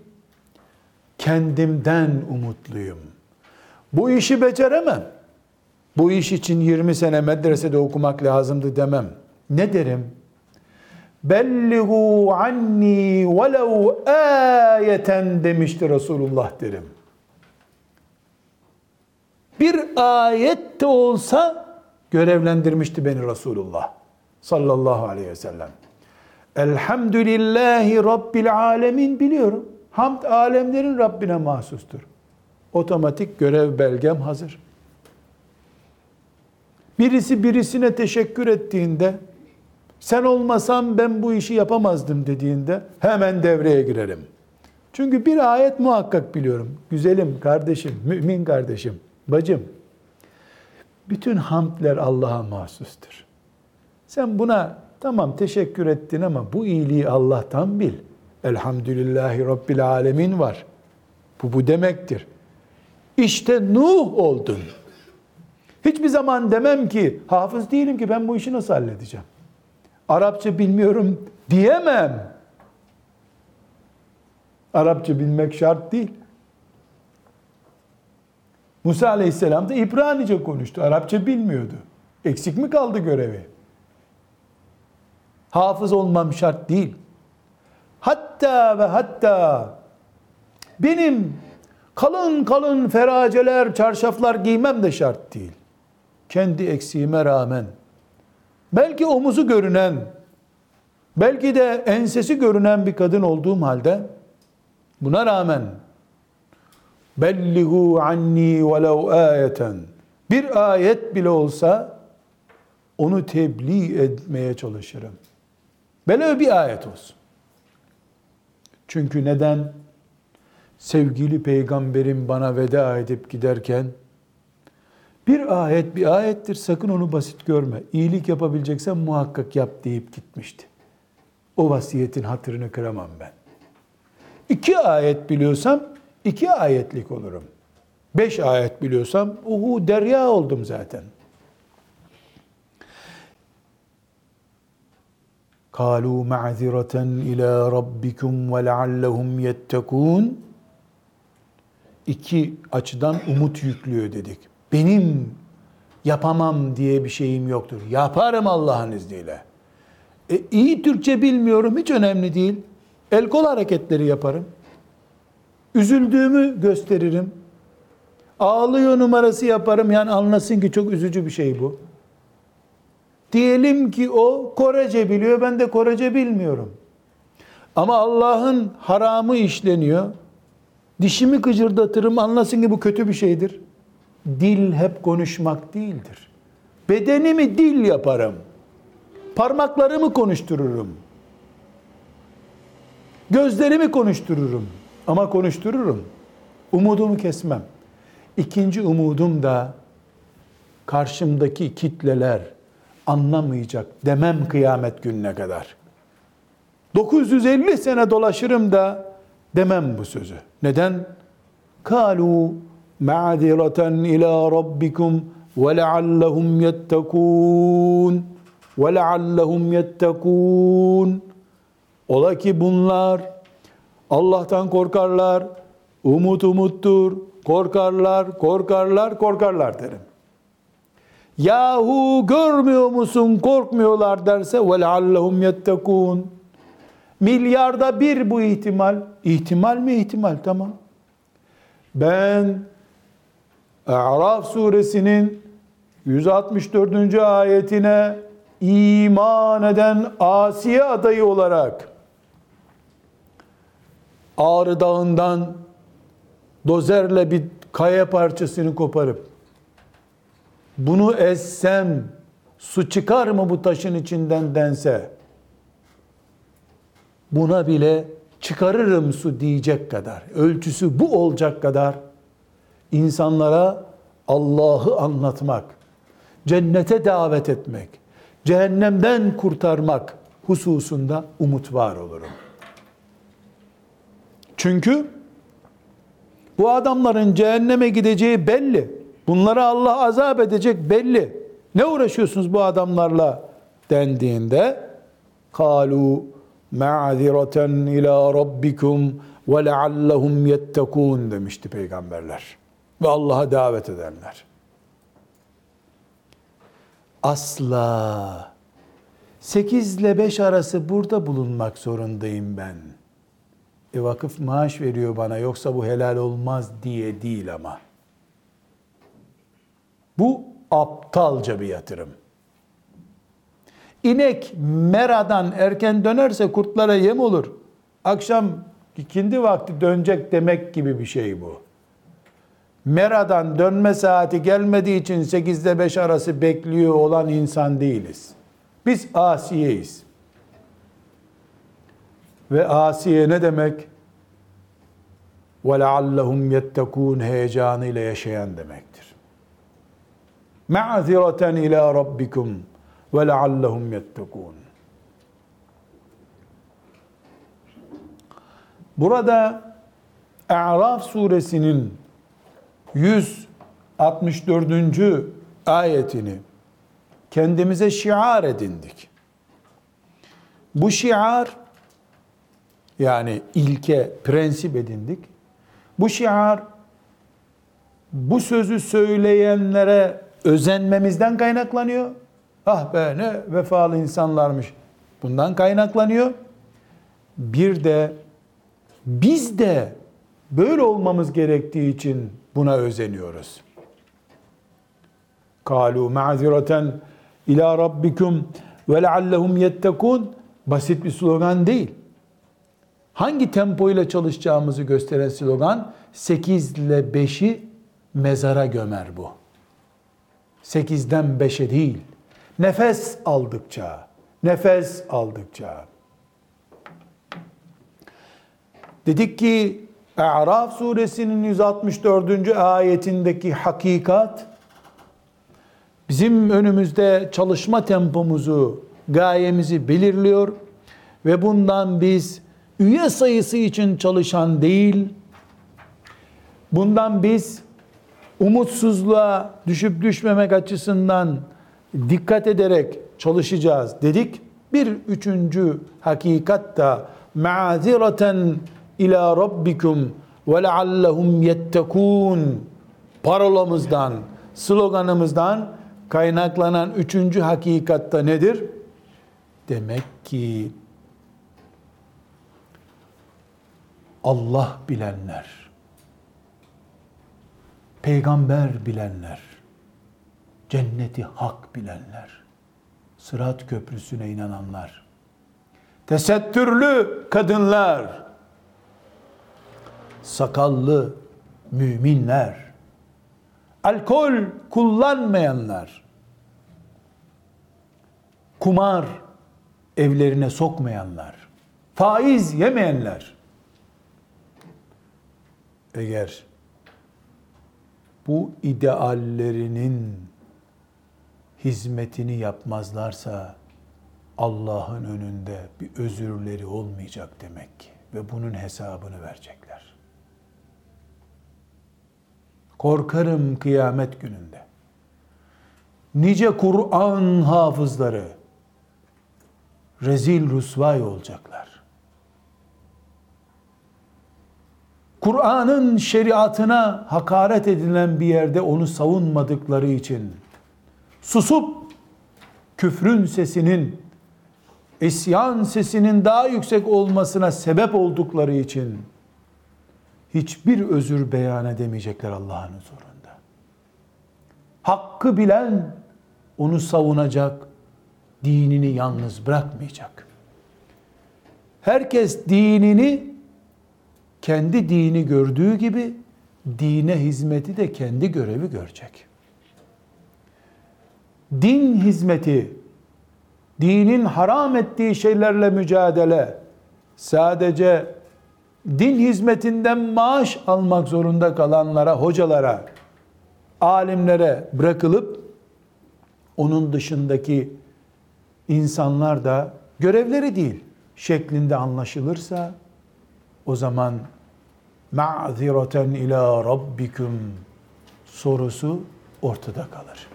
kendimden umutluyum. Bu işi beceremem. Bu iş için 20 sene medresede okumak lazımdı demem. Ne derim? Belligu anni velev ayeten demişti Resulullah derim. Bir ayet de olsa görevlendirmişti beni Resulullah sallallahu aleyhi ve sellem. Elhamdülillahi Rabbil alemin biliyorum. Hamd alemlerin Rabbine mahsustur. Otomatik görev belgem hazır. Birisi birisine teşekkür ettiğinde sen olmasan ben bu işi yapamazdım dediğinde hemen devreye girerim. Çünkü bir ayet muhakkak biliyorum. Güzelim kardeşim, mümin kardeşim, bacım. Bütün hamdler Allah'a mahsustur. Sen buna tamam teşekkür ettin ama bu iyiliği Allah'tan bil. Elhamdülillahi Rabbil Alemin var. Bu bu demektir. İşte Nuh oldun. Hiçbir zaman demem ki hafız değilim ki ben bu işi nasıl halledeceğim. Arapça bilmiyorum diyemem. Arapça bilmek şart değil. Musa Aleyhisselam da İbranice konuştu. Arapça bilmiyordu. Eksik mi kaldı görevi? Hafız olmam şart değil. Hatta ve hatta benim kalın kalın feraceler, çarşaflar giymem de şart değil. Kendi eksiğime rağmen belki omuzu görünen, belki de ensesi görünen bir kadın olduğum halde buna rağmen bellihu anni velev ayeten bir ayet bile olsa onu tebliğ etmeye çalışırım. Böyle bir ayet olsun. Çünkü neden? Sevgili peygamberim bana veda edip giderken bir ayet bir ayettir sakın onu basit görme. İyilik yapabileceksen muhakkak yap deyip gitmişti. O vasiyetin hatırını kıramam ben. İki ayet biliyorsam iki ayetlik olurum. Beş ayet biliyorsam uhu derya oldum zaten. قالوا معذرة إلى ربكم ولعلهم يتقون iki açıdan umut yüklüyor dedik. Benim yapamam diye bir şeyim yoktur. Yaparım Allah'ın izniyle. E, iyi Türkçe bilmiyorum hiç önemli değil. El kol hareketleri yaparım. Üzüldüğümü gösteririm. Ağlıyor numarası yaparım. Yani anlasın ki çok üzücü bir şey bu. Diyelim ki o Korece biliyor, ben de Korece bilmiyorum. Ama Allah'ın haramı işleniyor. Dişimi gıcırdatırım, anlasın ki bu kötü bir şeydir. Dil hep konuşmak değildir. Bedenimi dil yaparım. Parmaklarımı konuştururum. Gözlerimi konuştururum. Ama konuştururum. Umudumu kesmem. İkinci umudum da karşımdaki kitleler anlamayacak demem kıyamet gününe kadar. 950 sene dolaşırım da demem bu sözü. Neden? Kalu ma'zireten ila rabbikum ve leallehum yettekûn ve leallehum yettekûn Ola ki bunlar Allah'tan korkarlar, umut umuttur, korkarlar, korkarlar, korkarlar derim. Yahu görmüyor musun korkmuyorlar derse leallehum yettekûn Milyarda bir bu ihtimal. İhtimal mi ihtimal? Tamam. Ben Araf suresinin 164. ayetine iman eden Asiye adayı olarak Ağrı Dağı'ndan dozerle bir kaya parçasını koparıp bunu essem su çıkar mı bu taşın içinden dense buna bile çıkarırım su diyecek kadar, ölçüsü bu olacak kadar insanlara Allah'ı anlatmak, cennete davet etmek, cehennemden kurtarmak hususunda umut var olurum. Çünkü bu adamların cehenneme gideceği belli. Bunlara Allah azap edecek belli. Ne uğraşıyorsunuz bu adamlarla dendiğinde kalu ma'zireten ila rabbikum ve leallehum yettekûn demişti peygamberler. Ve Allah'a davet edenler. Asla 8 ile 5 arası burada bulunmak zorundayım ben. E vakıf maaş veriyor bana yoksa bu helal olmaz diye değil ama. Bu aptalca bir yatırım. İnek meradan erken dönerse kurtlara yem olur. Akşam ikindi vakti dönecek demek gibi bir şey bu. Meradan dönme saati gelmediği için 8'de 5 arası bekliyor olan insan değiliz. Biz asiyeyiz. Ve asiye ne demek? وَلَعَلَّهُمْ يَتَّكُونَ heyecanıyla yaşayan demektir. مَعْذِرَةً ila rabbikum ve leallehum yettekûn. Burada A'raf suresinin 164. ayetini kendimize şiar edindik. Bu şiar yani ilke, prensip edindik. Bu şiar bu sözü söyleyenlere özenmemizden kaynaklanıyor Ah be ne vefalı insanlarmış. Bundan kaynaklanıyor. Bir de biz de böyle olmamız gerektiği için buna özeniyoruz. Kalu ma'zireten ila rabbikum ve leallehum yettekun basit bir slogan değil. Hangi tempo ile çalışacağımızı gösteren slogan 8 ile 5'i mezara gömer bu. 8'den 5'e değil. Nefes aldıkça, nefes aldıkça. Dedik ki A'raf suresinin 164. ayetindeki hakikat bizim önümüzde çalışma tempomuzu, gayemizi belirliyor ve bundan biz üye sayısı için çalışan değil, bundan biz umutsuzluğa düşüp düşmemek açısından dikkat ederek çalışacağız dedik. Bir üçüncü hakikat da ma'zireten ila rabbikum ve leallehum yettekûn parolamızdan, sloganımızdan kaynaklanan üçüncü hakikatta nedir? Demek ki Allah bilenler, peygamber bilenler, cenneti hak bilenler, sırat köprüsüne inananlar, tesettürlü kadınlar, sakallı müminler, alkol kullanmayanlar, kumar evlerine sokmayanlar, faiz yemeyenler, eğer bu ideallerinin hizmetini yapmazlarsa Allah'ın önünde bir özürleri olmayacak demek ki ve bunun hesabını verecekler. Korkarım kıyamet gününde. Nice Kur'an hafızları rezil rusvay olacaklar. Kur'an'ın şeriatına hakaret edilen bir yerde onu savunmadıkları için susup küfrün sesinin isyan sesinin daha yüksek olmasına sebep oldukları için hiçbir özür beyan edemeyecekler Allah'ın huzurunda. Hakkı bilen onu savunacak, dinini yalnız bırakmayacak. Herkes dinini kendi dini gördüğü gibi dine hizmeti de kendi görevi görecek. Din hizmeti, dinin haram ettiği şeylerle mücadele sadece din hizmetinden maaş almak zorunda kalanlara, hocalara, alimlere bırakılıp onun dışındaki insanlar da görevleri değil şeklinde anlaşılırsa o zaman ma'zireten ila rabbikum sorusu ortada kalır.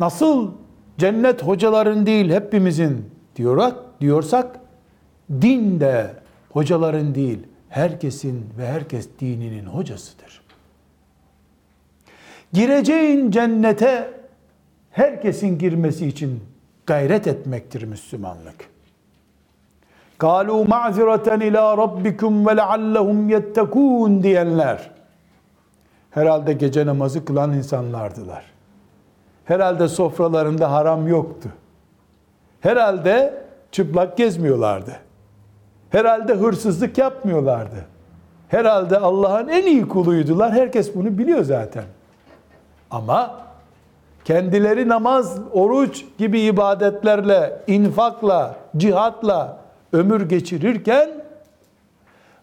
Nasıl cennet hocaların değil hepimizin diyorak diyorsak din de hocaların değil herkesin ve herkes dininin hocasıdır. Gireceğin cennete herkesin girmesi için gayret etmektir Müslümanlık. Kalu ma'zireten ila rabbikum ve leallehum yettekûn diyenler herhalde gece namazı kılan insanlardılar. Herhalde sofralarında haram yoktu. Herhalde çıplak gezmiyorlardı. Herhalde hırsızlık yapmıyorlardı. Herhalde Allah'ın en iyi kuluydular. Herkes bunu biliyor zaten. Ama kendileri namaz, oruç gibi ibadetlerle, infakla, cihatla, ömür geçirirken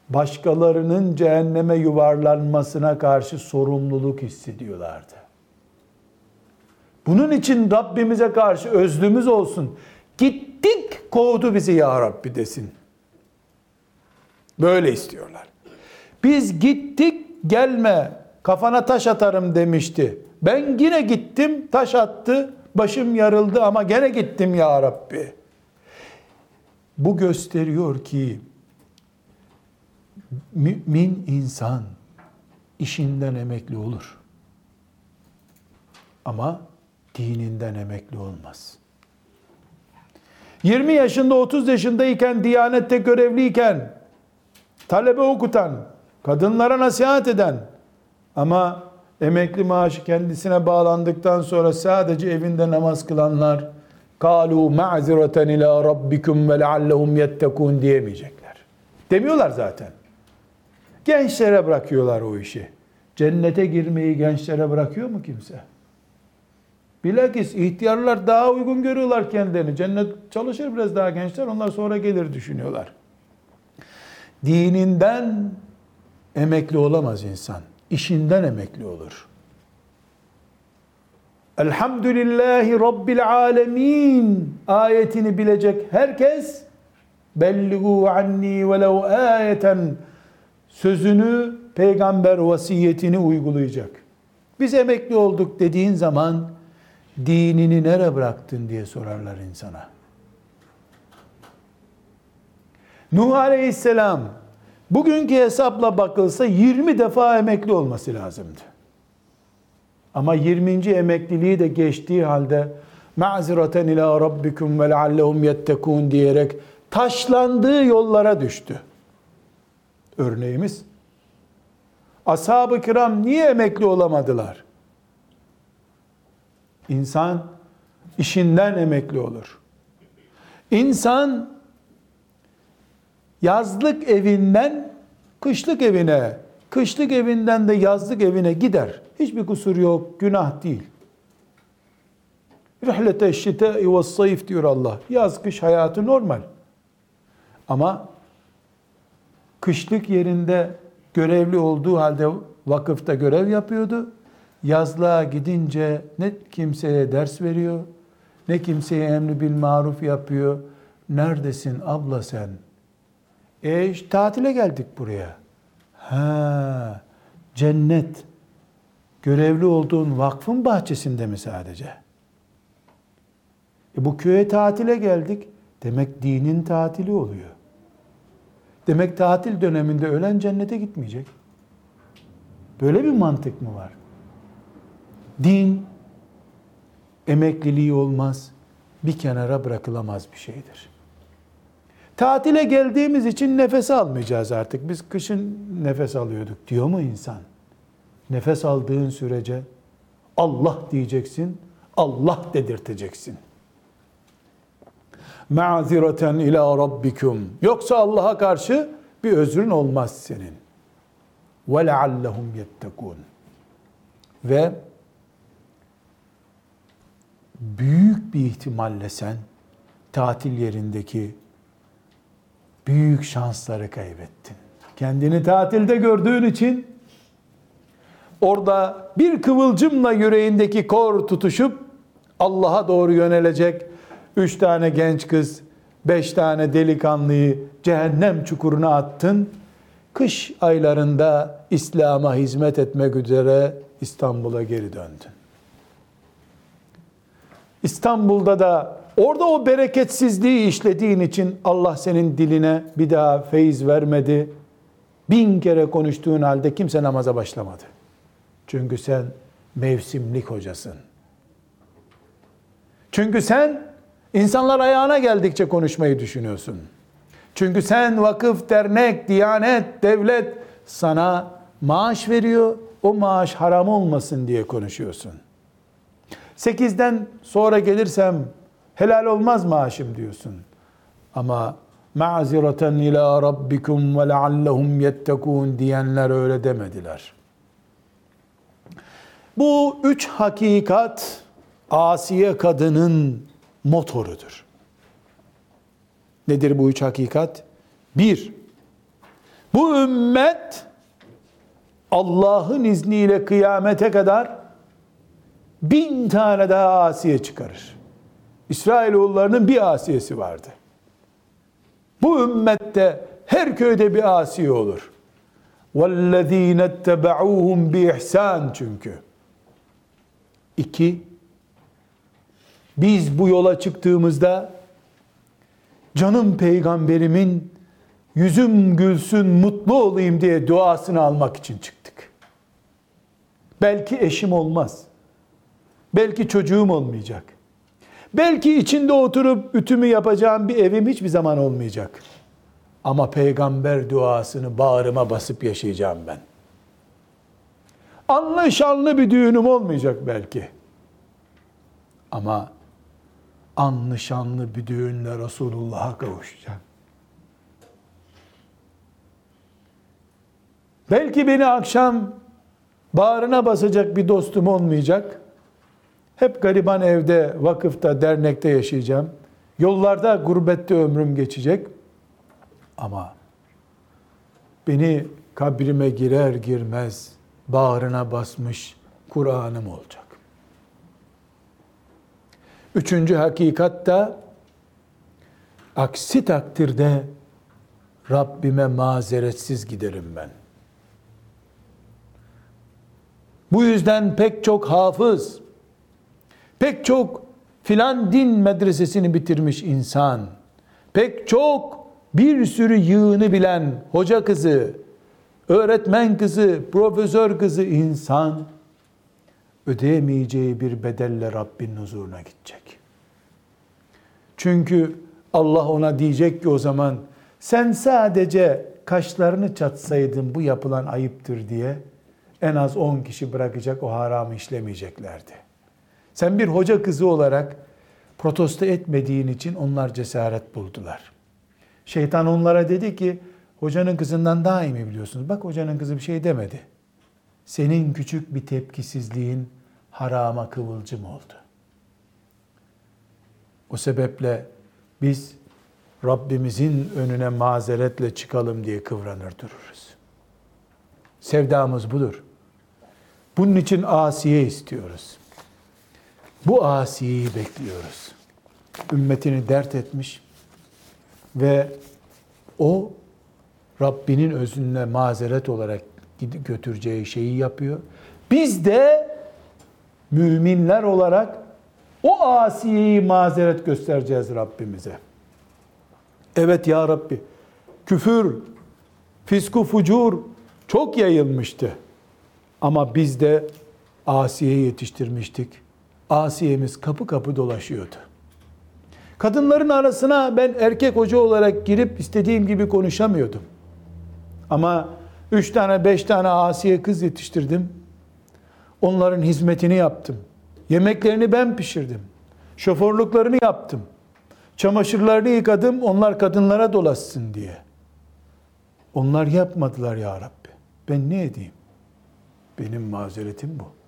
başkalarının cehenneme yuvarlanmasına karşı sorumluluk hissediyorlardı. Bunun için Rabbimize karşı özlümüz olsun. Gittik kovdu bizi ya Rabbi desin. Böyle istiyorlar. Biz gittik gelme kafana taş atarım demişti. Ben yine gittim taş attı başım yarıldı ama gene gittim ya Rabbi. Bu gösteriyor ki mümin insan işinden emekli olur. Ama dininden emekli olmaz. 20 yaşında 30 yaşındayken diyanette görevliyken talebe okutan, kadınlara nasihat eden ama emekli maaşı kendisine bağlandıktan sonra sadece evinde namaz kılanlar kalu ma'zireten ila rabbikum ve leallehum yettekun diyemeyecekler. Demiyorlar zaten. Gençlere bırakıyorlar o işi. Cennete girmeyi gençlere bırakıyor mu kimse? Bilakis ihtiyarlar daha uygun görüyorlar kendilerini. Cennet çalışır biraz daha gençler onlar sonra gelir düşünüyorlar. Dininden emekli olamaz insan. İşinden emekli olur. Elhamdülillahi Rabbil alemin ayetini bilecek herkes belligu anni velev ayeten sözünü peygamber vasiyetini uygulayacak. Biz emekli olduk dediğin zaman dinini nere bıraktın diye sorarlar insana. Nuh Aleyhisselam bugünkü hesapla bakılsa 20 defa emekli olması lazımdı. Ama 20. emekliliği de geçtiği halde ma'ziraten ila rabbikum ve leallehum yettekun diyerek taşlandığı yollara düştü. Örneğimiz ashab-ı kiram niye emekli olamadılar? İnsan işinden emekli olur. İnsan yazlık evinden kışlık evine, kışlık evinden de yazlık evine gider. Hiçbir kusur yok, günah değil. Rihlete şite ve sayf diyor Allah. Yaz kış hayatı normal. Ama kışlık yerinde görevli olduğu halde vakıfta görev yapıyordu. Yazlığa gidince ne kimseye ders veriyor, ne kimseye emri bil maruf yapıyor. Neredesin abla sen? E tatile geldik buraya. Ha, cennet. Görevli olduğun vakfın bahçesinde mi sadece? E bu köye tatile geldik. Demek dinin tatili oluyor. Demek tatil döneminde ölen cennete gitmeyecek. Böyle bir mantık mı var? Din emekliliği olmaz, bir kenara bırakılamaz bir şeydir. Tatile geldiğimiz için nefes almayacağız artık. Biz kışın nefes alıyorduk diyor mu insan? Nefes aldığın sürece Allah diyeceksin, Allah dedirteceksin. Ma'zireten ila rabbikum. Yoksa Allah'a karşı bir özrün olmaz senin. Ve leallehum yettekun. Ve büyük bir ihtimalle sen tatil yerindeki büyük şansları kaybettin. Kendini tatilde gördüğün için orada bir kıvılcımla yüreğindeki kor tutuşup Allah'a doğru yönelecek üç tane genç kız, beş tane delikanlıyı cehennem çukuruna attın. Kış aylarında İslam'a hizmet etmek üzere İstanbul'a geri döndün. İstanbul'da da orada o bereketsizliği işlediğin için Allah senin diline bir daha feyiz vermedi. Bin kere konuştuğun halde kimse namaza başlamadı. Çünkü sen mevsimlik hocasın. Çünkü sen insanlar ayağına geldikçe konuşmayı düşünüyorsun. Çünkü sen vakıf, dernek, diyanet, devlet sana maaş veriyor. O maaş haram olmasın diye konuşuyorsun. Sekizden sonra gelirsem helal olmaz maaşım diyorsun. Ama ma'zireten ila rabbikum ve leallehum yettekun diyenler öyle demediler. Bu üç hakikat Asiye kadının motorudur. Nedir bu üç hakikat? Bir, bu ümmet Allah'ın izniyle kıyamete kadar bin tane daha Asiye çıkarır. İsrailoğullarının bir Asiyesi vardı. Bu ümmette her köyde bir Asiye olur. وَالَّذ۪ينَ اتَّبَعُوهُمْ بِإِحْسَانٍ çünkü. İki, biz bu yola çıktığımızda canım peygamberimin yüzüm gülsün mutlu olayım diye duasını almak için çıktık. Belki eşim olmaz. Belki çocuğum olmayacak. Belki içinde oturup ütümü yapacağım bir evim hiçbir zaman olmayacak. Ama peygamber duasını bağrıma basıp yaşayacağım ben. Anlı şanlı bir düğünüm olmayacak belki. Ama anlı şanlı bir düğünle Resulullah'a kavuşacağım. Belki beni akşam bağrına basacak bir dostum olmayacak. Hep gariban evde, vakıfta, dernekte yaşayacağım. Yollarda, gurbette ömrüm geçecek. Ama beni kabrime girer girmez bağrına basmış Kur'an'ım olacak. Üçüncü hakikat da aksi takdirde Rabbime mazeretsiz giderim ben. Bu yüzden pek çok hafız, pek çok filan din medresesini bitirmiş insan, pek çok bir sürü yığını bilen hoca kızı, öğretmen kızı, profesör kızı insan ödeyemeyeceği bir bedelle Rabbin huzuruna gidecek. Çünkü Allah ona diyecek ki o zaman sen sadece kaşlarını çatsaydın bu yapılan ayıptır diye en az 10 kişi bırakacak o haramı işlemeyeceklerdi. Sen bir hoca kızı olarak protesto etmediğin için onlar cesaret buldular. Şeytan onlara dedi ki hocanın kızından daha iyi mi biliyorsunuz? Bak hocanın kızı bir şey demedi. Senin küçük bir tepkisizliğin harama kıvılcım oldu. O sebeple biz Rabbimizin önüne mazeretle çıkalım diye kıvranır dururuz. Sevdamız budur. Bunun için Asiye istiyoruz. Bu Asiye'yi bekliyoruz. Ümmetini dert etmiş ve o Rabbinin özünde mazeret olarak götüreceği şeyi yapıyor. Biz de müminler olarak o asiyeyi mazeret göstereceğiz Rabbimize. Evet ya Rabbi, küfür, fisku fucur çok yayılmıştı. Ama biz de asiye yetiştirmiştik. Asiyemiz kapı kapı dolaşıyordu. Kadınların arasına ben erkek hoca olarak girip istediğim gibi konuşamıyordum. Ama üç tane beş tane asiye kız yetiştirdim. Onların hizmetini yaptım. Yemeklerini ben pişirdim. Şoförlüklerini yaptım. Çamaşırlarını yıkadım, onlar kadınlara dolaşsın diye. Onlar yapmadılar ya Rabbi. Ben ne edeyim? Benim mazeretim bu.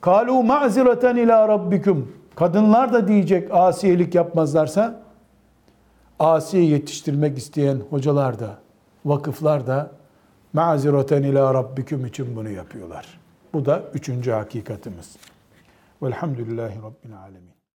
Kalu ma'zireten ila rabbikum. Kadınlar da diyecek asiyelik yapmazlarsa asiye yetiştirmek isteyen hocalar da vakıflar da ma'zireten ila rabbikum için bunu yapıyorlar. Bu da üçüncü hakikatimiz. Velhamdülillahi Rabbil alemin.